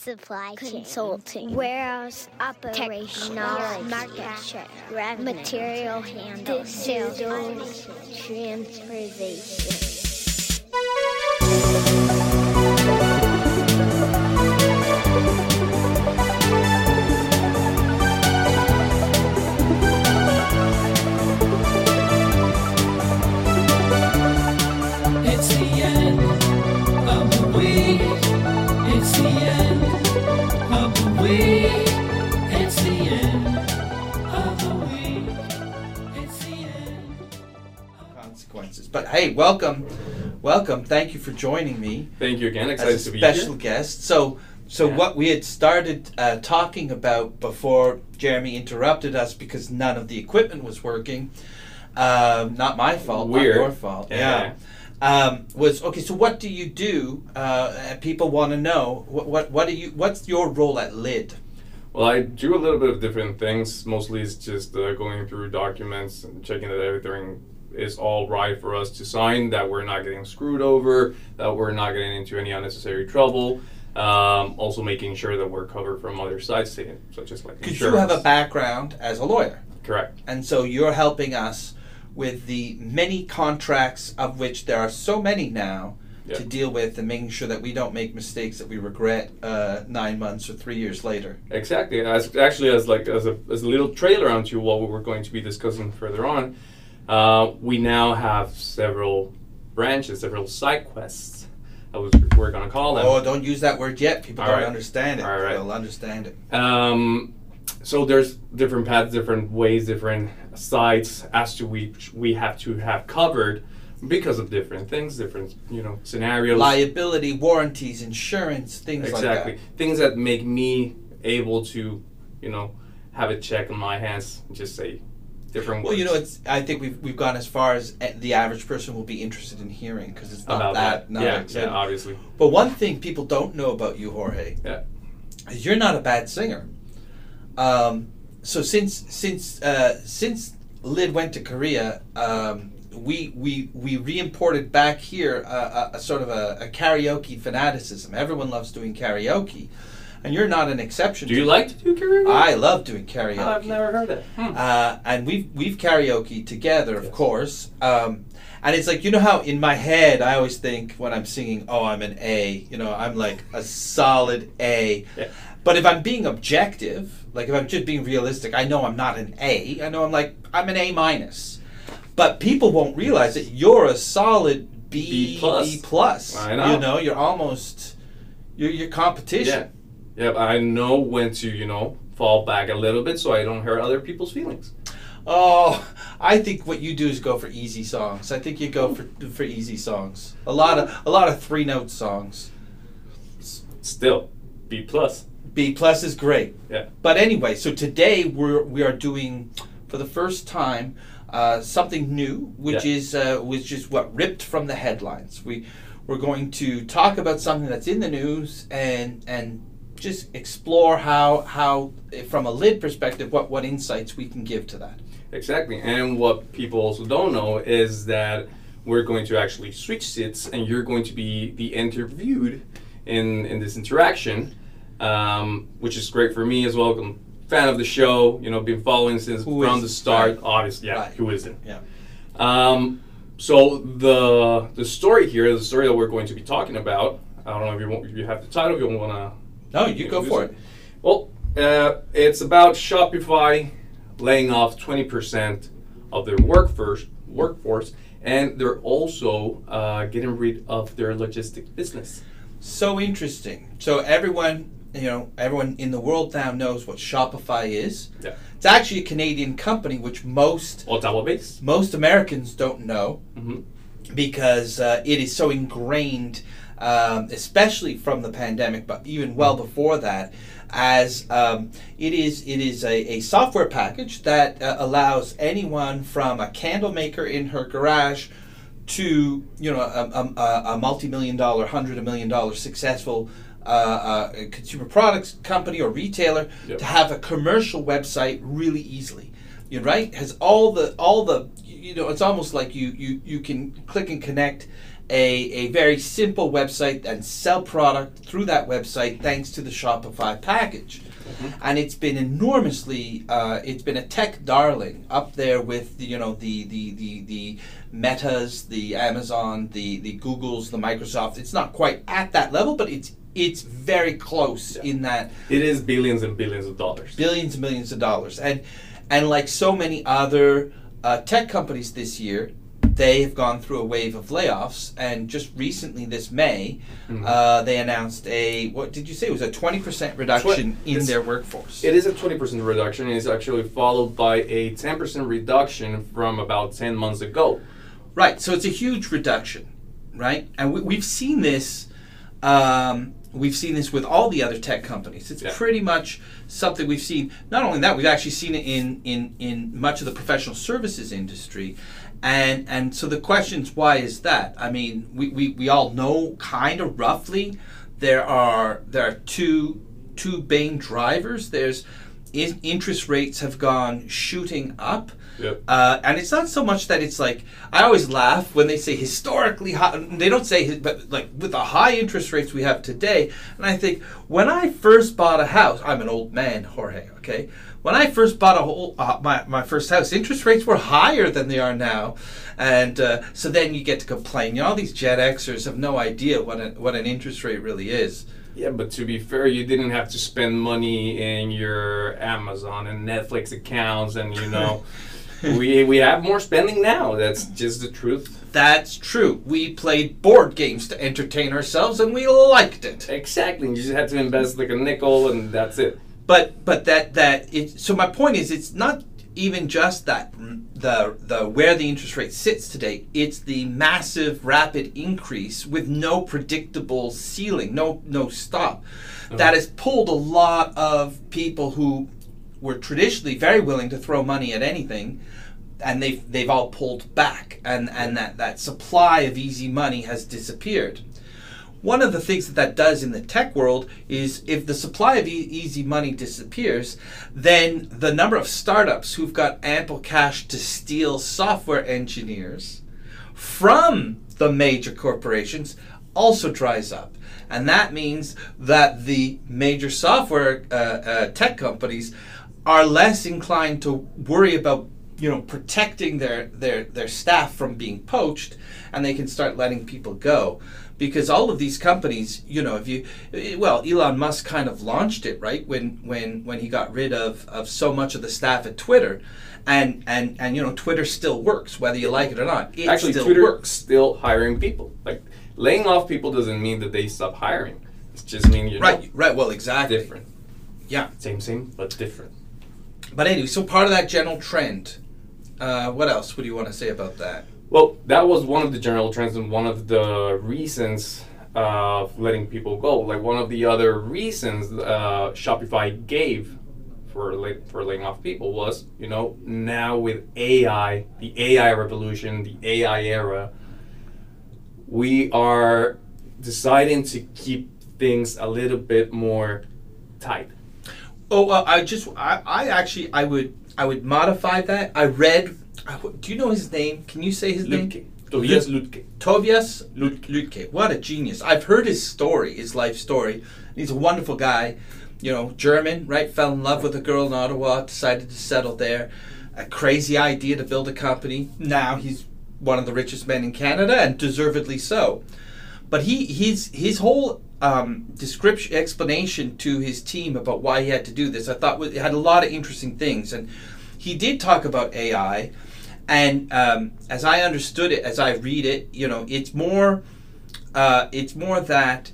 supply chain, consulting, warehouse operation, market share, revenue, material handling, sales, transportation. But hey, welcome, welcome. Thank you for joining me Thank you again. Excited as a to be here. special here. guest. So, so Yeah. what we had started uh, talking about before Jeremy interrupted us because none of the equipment was working. Um, not my fault. Weird. Not your fault. Yeah. Yeah. Um, was okay. So, what do you do? Uh, people want to know what, what what do you? What's your role at Lid? Well, I do a little bit of different things. Mostly it's just uh, going through documents and checking that everything is all right for us to sign, that we're not getting screwed over, that we're not getting into any unnecessary trouble. Um, also making sure that we're covered from other sides, such as like Because you have a background as a lawyer. Correct. And so you're helping us with the many contracts, of which there are so many now, Yeah. to deal with and making sure that we don't make mistakes that we regret uh, nine months or three years later. Exactly. As actually as like as a as a little trailer onto what we're going to be discussing further on, uh, we now have several branches, several side quests. I was we're gonna call them. Oh, don't use that word yet. People All don't right. understand it. All right. They'll understand it. Um, so there's different paths, different ways, different sites as to which we have to have covered because of different things, different you know scenarios. Liability, warranties, insurance, things exactly like that. Exactly. Things that make me able to you know have a check on my hands and just say different. Well, words you know, it's. I think we've we've gone as far as uh, the average person will be interested in hearing because it's not about that. that. not yeah, exciting. yeah, obviously. But one thing people don't know about you, Jorge, Yeah. is you're not a bad singer. Um, so since since uh, since Lid went to Korea, um, we we we re-imported back here a, a, a sort of a, a karaoke fanaticism. Everyone loves doing karaoke, and you're not an exception. Do to you it. like to do karaoke? I love doing karaoke. I've never heard it. Hmm. Uh, and we've we've karaoke together, of Yes. course. Um, and it's like you know how in my head I always think when I'm singing, oh, I'm an A. You know, I'm like a solid A. Yeah. But if I'm being objective, like if I'm just being realistic, I know I'm not an A. I know I'm like I'm an A minus. But people won't realize that you're a solid B B plus. B plus. I know. You know, you're almost you're your competition. Yeah. Yeah, but I know when to, you know, fall back a little bit so I don't hurt other people's feelings. Oh, I think what you do is go for easy songs. I think you go for for easy songs. A lot of a lot of three note songs. Still, B plus. B plus is great. Yeah. But anyway, so today we're we are doing for the first time uh, something new, which Yeah. is uh, which is what ripped from the headlines. We we're going to talk about something that's in the news and and just explore how how from a lid perspective what what insights we can give to that. Exactly. And what people also don't know is that we're going to actually switch seats and you're going to be the interviewed in, in this interaction, um, which is great for me as well. I'm a fan of the show, you know, been following since Who from the start. right. Obviously, yeah, Right. who isn't? Yeah. Um, so the the story here, the story that we're going to be talking about, I don't know if you want, if you have the title, if you want to No, you go for it. well, uh, it's about Shopify laying off 20% of their workforce, workforce and they're also uh, getting rid of their logistic business. So interesting. So everyone, you know, everyone in the world now knows what Shopify is. Yeah. It's actually a Canadian company, which most Ottawa based. most Americans don't know hmm because uh, it is so ingrained, um, especially from the pandemic, but even well before that, as um, it is it is a, a software package that uh, allows anyone from a candle maker in her garage to you know a, a, a- a multi-million dollar, hundred a million dollar successful uh, uh, consumer products company or retailer Yep. to have a commercial website really easily. You're right. Has all the all the you know it's almost like you you you can click and connect a, a very simple website and sell product through that website thanks to the Shopify package. And it's been enormously, uh, it's been a tech darling up there with the, you know the the the the Metas, the Amazon, the the Googles, the Microsoft. It's not quite at that level, but it's it's very close Yeah. in that It is billions and billions of dollars. billions and millions of dollars. And and like so many other uh, tech companies this year, they have gone through a wave of layoffs. And just recently, this May, Mhm. uh, they announced a what did you say it was a twenty percent reduction in their workforce. It is a 20% reduction, and it's actually followed by a 10% reduction from about 10 months ago. Right. So it's a huge reduction, right? And we, we've seen this. Um, we've seen this with all the other tech companies. It's Yeah. pretty much something we've seen. Not only that, we've actually seen it in in in much of the professional services industry. And and so the question's why is that? I mean, we, we, we all know kind of roughly there are there are two two main drivers. There's in, interest rates have gone shooting up. Yep. Uh, and it's not so much that it's like I always laugh when they say historically high. They don't say, but like with the high interest rates we have today. And I think when I first bought a house, I'm an old man, Jorge. Okay, when I first bought a whole uh, my my first house, interest rates were higher than they are now, and uh, so then you get to complain. You know, all these Gen Xers have no idea what an, what an interest rate really is. Yeah, but to be fair, you didn't have to spend money in your Amazon and Netflix accounts, and you know, we we have more spending now. That's just the truth. That's true. We played board games to entertain ourselves, and we liked it. Exactly. You just had to invest like a nickel, and that's it. But but that that it so my point is it's not even just that the the where the interest rate sits today it's the massive rapid increase with no predictable ceiling no no stop. Uh-huh. That has pulled a lot of people who were traditionally very willing to throw money at anything and they've they've all pulled back and and that that supply of easy money has disappeared one of the things that that does in the tech world is if the supply of e- easy money disappears, then the number of startups who've got ample cash to steal software engineers from the major corporations also dries up. And that means that the major software uh, uh, tech companies are less inclined to worry about you know protecting their, their their staff from being poached and they can start letting people go because all of these companies you know if you well Elon Musk kind of launched it right when when when he got rid of of so much of the staff at Twitter and and and you know Twitter still works whether you like it or not it Actually, still Twitter works still hiring people. Like laying off people doesn't mean that they stop hiring. It just means you're right right well exactly different. yeah Same, same, but different. but anyway so part of that general trend uh, what else would you want to say about that Well, that was one of the general trends and one of the reasons of letting people go. Like one of the other reasons uh, Shopify gave for la- for laying off people was, you know, now with AI, the AI revolution, the AI era, we are deciding to keep things a little bit more tight. Oh, well, I just, I, I actually, I would, I would modify that. I read. W- Do you know his name? Can you say his Lutke. name? Tobias Lutke. Tobias Lut- Lutke. What a genius! I've heard his story, his life story. He's a wonderful guy. You know, German, right? Fell in love with a girl in Ottawa, decided to settle there. A crazy idea to build a company. Now he's one of the richest men in Canada, and deservedly so. But he his his whole um, description explanation to his team about why he had to do this, I thought was, had a lot of interesting things, and he did talk about AI, and um, as I understood it, as I read it, you know, it's more uh, it's more that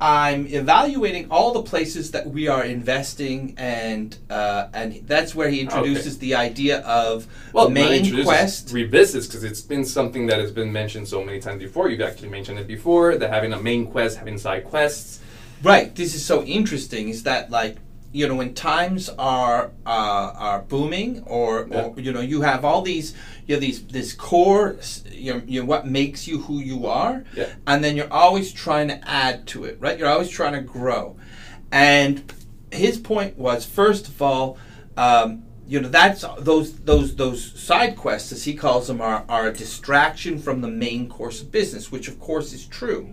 I'm evaluating all the places that we are investing, and uh, and that's where he introduces the idea of Well, main quest. revisits because it's been something that has been mentioned so many times before. You've actually mentioned it before. That having a main quest, having side quests. Right. This is so interesting. Is that like you know when times are uh, are booming, or, Yeah. or you know you have all these you have these this core you know, you know what makes you who you are, Yeah. and then you're always trying to add to it. Right. You're always trying to grow, and his point was first of all. Um, you know that's those those those side quests as he calls them are, are a distraction from the main course of business which of course is true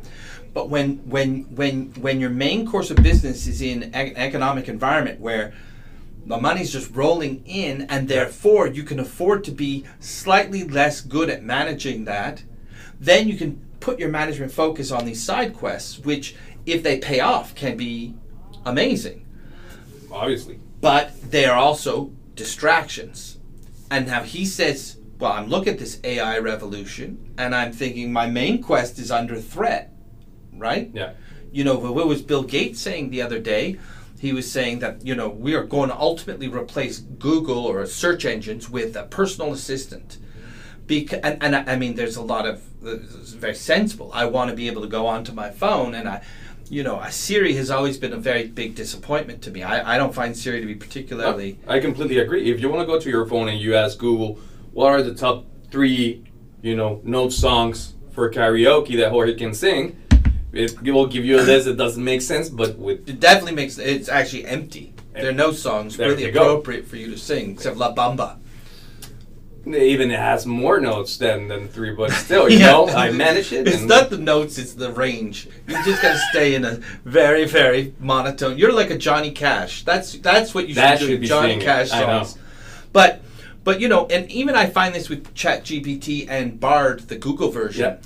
but when when when when your main course of business is in an economic environment where the money's just rolling in and therefore you can afford to be slightly less good at managing that then you can put your management focus on these side quests which if they pay off can be amazing Obviously. but they are also distractions. And now he says, Well, I'm looking at this AI revolution and I'm thinking my main quest is under threat, right? Yeah. You know, what was Bill Gates saying the other day? He was saying that, you know, we are going to ultimately replace Google or search engines with a personal assistant. Because, and, and I I mean, there's a lot of, it's very sensible. I want to be able to go onto my phone and I, you know, Siri has always been a very big disappointment to me. I, I don't find Siri to be particularly. I completely agree. If you want to go to your phone and you ask Google, what are the top three, you know, note songs for karaoke that Jorge can sing, it will give you a list that doesn't make sense, but with It definitely makes it's actually empty. There are no songs There really you go. appropriate for you to sing except La Bamba. Even has more notes than than three, but still, you Yeah. know, I manage it. It's not the notes; it's the range. You just gotta stay in a very, very monotone. You're like a Johnny Cash. That's that's what you should That do. should Johnny. Cash I know. songs. But but you know, and even I find this with Chat GPT and Bard, the Google version. Yeah.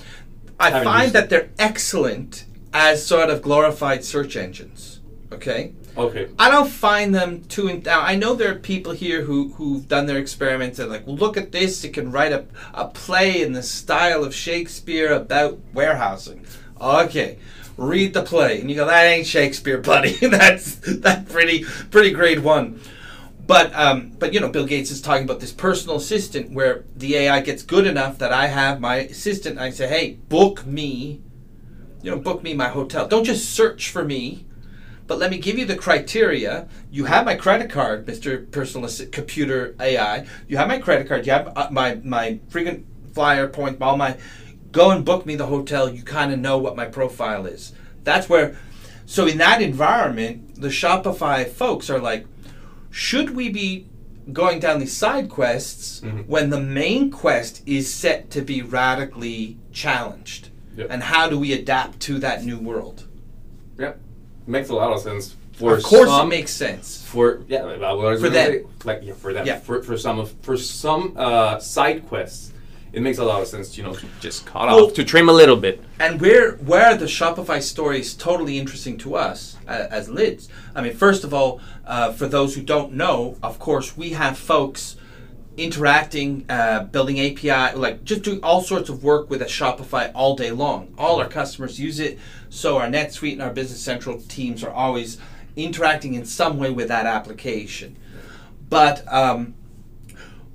I Haven't find that they're excellent as sort of glorified search engines. Okay. Okay. I don't find them too. In, now I know there are people here who who've done their experiments and like, well, look at this. It can write a a play in the style of Shakespeare about warehousing. Okay, read the play, and you go, that ain't Shakespeare, buddy. that's that pretty pretty grade one. But um, but you know, Bill Gates is talking about this personal assistant where the AI gets good enough that I have my assistant. I say, hey, book me. You know, book me my hotel. Don't just search for me but let me give you the criteria. You have my credit card, Mr. Personal Assi- Computer AI. You have my credit card. You have uh, my my frequent flyer point, all my. Go and book me the hotel. You kind of know what my profile is. That's where. So in that environment, the Shopify folks are like, should we be going down these side quests Mhm. when the main quest is set to be radically challenged? Yep. And how do we adapt to that new world? Makes a lot of sense. For of course, some, it makes sense. for yeah, For say, like yeah, for them, Yeah. for for some of for some uh, side quests, it makes a lot of sense, you know, to just cut Well- off to trim a little bit. And where where the Shopify story is totally interesting to us uh, as lids. I mean, first of all, uh, for those who don't know, of course, we have folks interacting, uh, building API, like just doing all sorts of work with a Shopify all day long. All our customers use it, so our NetSuite and our Business Central teams are always interacting in some way with that application. But um,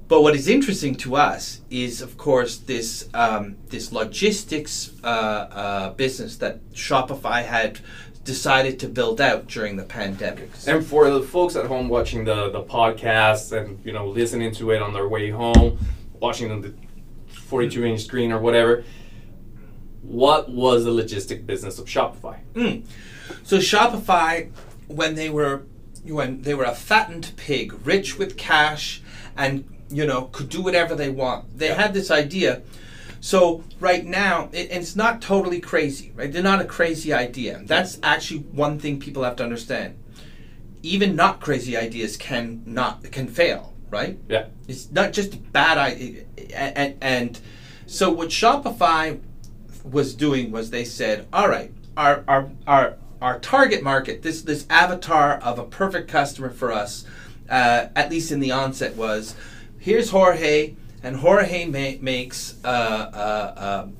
but what is interesting to us is, of course, this um, this logistics uh, uh, business that Shopify had decided to build out during the pandemic. And for the folks at home watching the the podcast and you know listening to it on their way home, watching on the 42 inch screen or whatever, what was the logistic business of Shopify? Mm. So Shopify, when they were when they were a fattened pig, rich with cash, and you know could do whatever they want. They Yeah. had this idea. So right now, it, it's not totally crazy, right? They're not a crazy idea. That's actually one thing people have to understand. Even not crazy ideas can not can fail, right? Yeah. It's not just a bad idea. And, and so what Shopify was doing was they said, all right, our, our, our, our target market, this, this avatar of a perfect customer for us, uh, at least in the onset, was here's Jorge, and Jorge ma- makes uh, uh, um,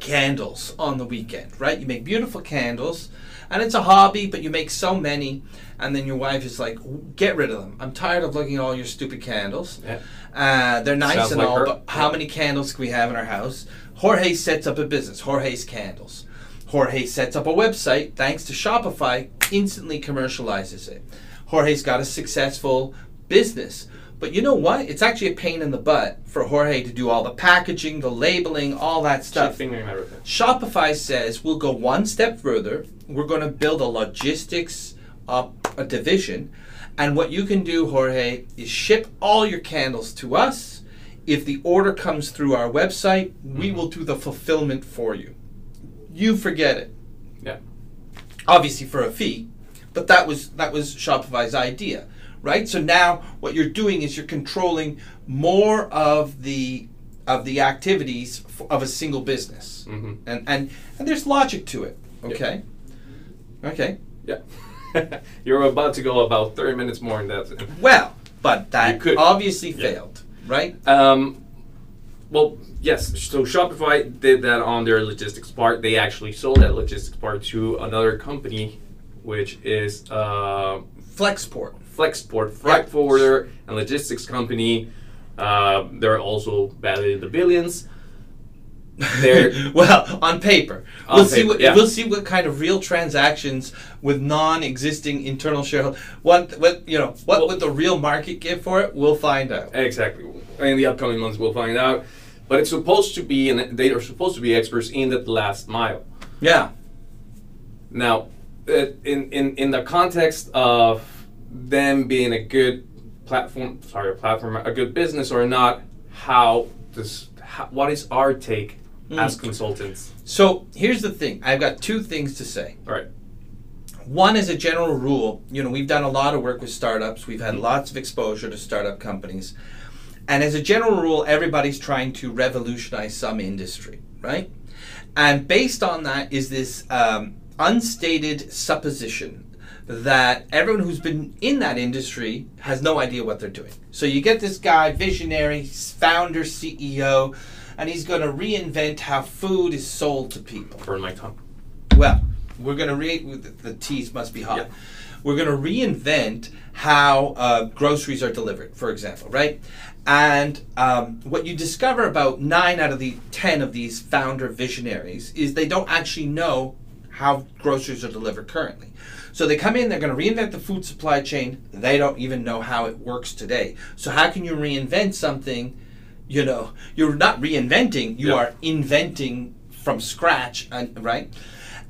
candles on the weekend, right? You make beautiful candles, and it's a hobby, but you make so many, and then your wife is like, "Get rid of them. I'm tired of looking at all your stupid candles. Yeah. Uh, they're nice Sounds and like all, her. but how many candles can we have in our house?" Jorge sets up a business, Jorge's Candles. Jorge sets up a website, thanks to Shopify, instantly commercializes it. Jorge's got a successful business. But you know what? It's actually a pain in the butt for Jorge to do all the packaging, the labeling, all that stuff. Shopify says we'll go one step further. We're going to build a logistics uh, a division. And what you can do, Jorge, is ship all your candles to us. If the order comes through our website, we will do the fulfillment for you. You forget it. Yeah. Obviously for a fee, but that was that was Shopify's idea, right? So now what you're doing is you're controlling more of the of the activities f- of a single business, Mhm. and and and there's logic to it. Okay. Okay. Yeah. You're about to go about 30 minutes more in that. Well, but that could- obviously Yeah. failed, right? Um, well, yes. So Shopify did that on their logistics part. They actually sold that logistics part to another company, which is uh, Flexport. Flexport, freight forwarder and logistics company. Uh, they're also valued in the billions. They're well, on paper, On we'll see what yeah. we'll see what kind of real transactions with non-existing internal shareholders. What what you know what Well- would the real market give for it? We'll find out. Exactly. In the upcoming months, we'll find out. But it's supposed to be, and they are supposed to be experts in that last mile. Yeah, Now, uh, in, in in the context of them being a good platform, sorry, a platform, a good business or not, how does how, what is our take as consultants? So here's the thing. I've got two things to say. All right. One is a general rule. You know, we've done a lot of work with startups. We've had lots of exposure to startup companies. And as a general rule, everybody's trying to revolutionize some industry, right? And based on that is this um, unstated supposition that everyone who's been in that industry has no idea what they're doing. So you get this guy, visionary, founder, CEO, and he's going to reinvent how food is sold to people. Burn my tongue. Well, we're going to re the teas must be hot. Yeah. We're going to reinvent how uh, groceries are delivered, for example, right? And um, what you discover about nine out of the ten of these founder visionaries is they don't actually know how groceries are delivered currently. So they come in, they're going to reinvent the food supply chain. They don't even know how it works today. So how can you reinvent something? You know, you're not reinventing; you Yeah. are inventing from scratch, right?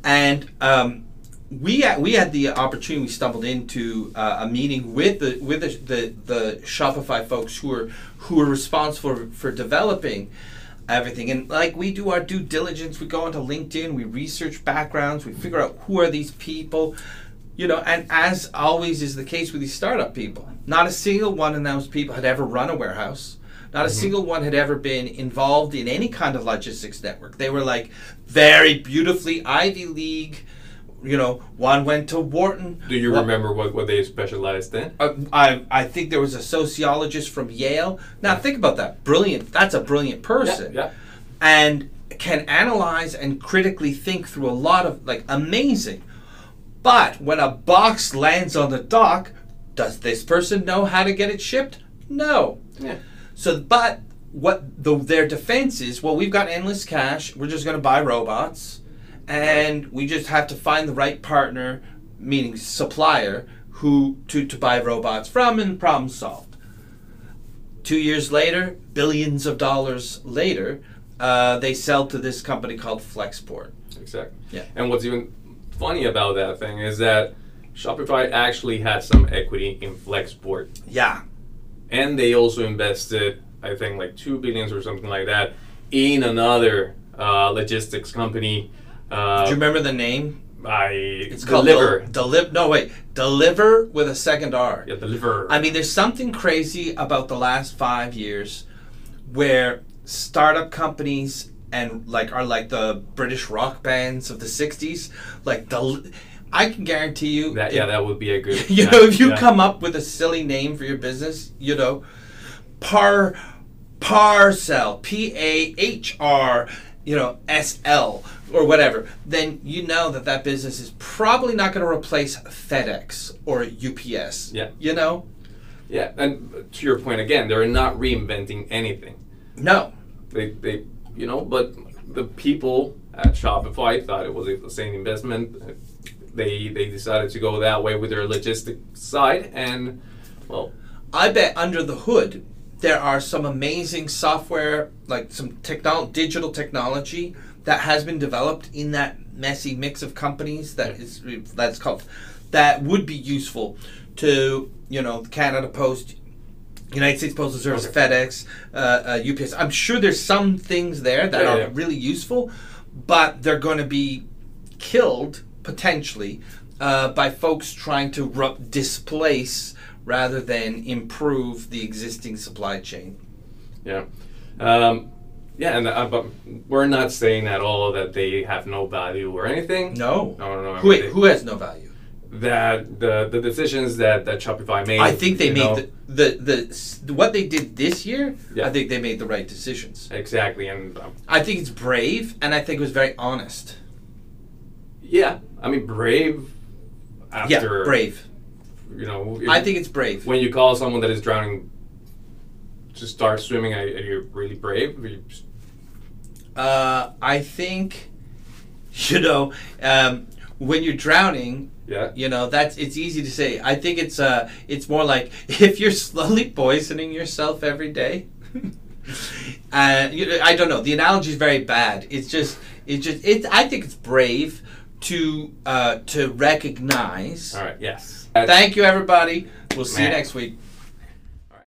And um, we had, we had the opportunity. We stumbled into uh, a meeting with the with the, the the Shopify folks who are who are responsible for, for developing everything. And like we do our due diligence, we go onto LinkedIn, we research backgrounds, we figure out who are these people. You know, and as always is the case with these startup people, not a single one of those people had ever run a warehouse. Not a single one had ever been involved in any kind of logistics network. They were like very beautifully Ivy League. You know, one went to Wharton. Do you one- remember what, what they specialized in? uh, I, I think there was a sociologist from Yale. Now think about that. Brilliant. That's a brilliant person. Yeah. And can analyze and critically think through a lot of like amazing. But when a box lands on the dock, does this person know how to get it shipped? No. Yeah. So, but what the, their defense is, well, we've got endless cash. We're just going to buy robots, and we just have to find the right partner, meaning supplier, who to to buy robots from, and problem solved. Two years later, billions of dollars later, uh, they sell to this company called Flexport. Exactly. Yeah. And what's even funny about that thing is that Shopify actually had some equity in Flexport. Yeah, and they also invested i think like two billions or something like that in another uh, logistics company uh, do you remember the name? i It's called Deliverr Del- Deli- No, wait, deliver with a second R. yeah Deliverr I mean, there's something crazy about the last five years where startup companies and like are like the British rock bands of the '60s. Like the, I can guarantee you that if- yeah that would be a good you yeah, know, if you yeah. come up with a silly name for your business, you know, par parcel, P A H R, you know, S L or whatever, then you know that that business is probably not going to replace FedEx or UPS. Yeah. You know? yeah and to your point again they're not reinventing anything No. they they you know but the people at shopify thought it was a same investment. They they decided to go that way with their logistic side and well. I bet under the hood there are some amazing software, like some technol- digital technology that has been developed in that messy mix of companies that is that's called that would be useful to you know Canada Post, United States Postal Service, Okay. FedEx, uh, uh, UPS. I'm sure there's some things there that Yeah, are yeah. really useful, but they're going to be killed potentially uh, by folks trying to ru- displace rather than improve the existing supply chain. Yeah. Um, yeah, and uh, but we're not saying at all that they have no value or anything. No. No, no, no. I mean, who has no value? That the the decisions that that Shopify made. I think they made the, the the what they did this year. Yeah. I think they made the right decisions. exactly, and um, I think it's brave, and I think it was very honest. yeah, I mean, brave. After yeah, brave. You know, I think it's brave. when you call someone that is drowning to start swimming, are, are you really brave? Are you Uh, I think, you know, um, when you're drowning, yeah. you know that's it's easy to say. I think it's uh, it's more like if you're slowly poisoning yourself every day. And you know, I don't know. The analogy is very bad. It's just, it's just, it's I think it's brave to uh, to recognize. All right. Yes. Thank you, everybody. We'll see you next week.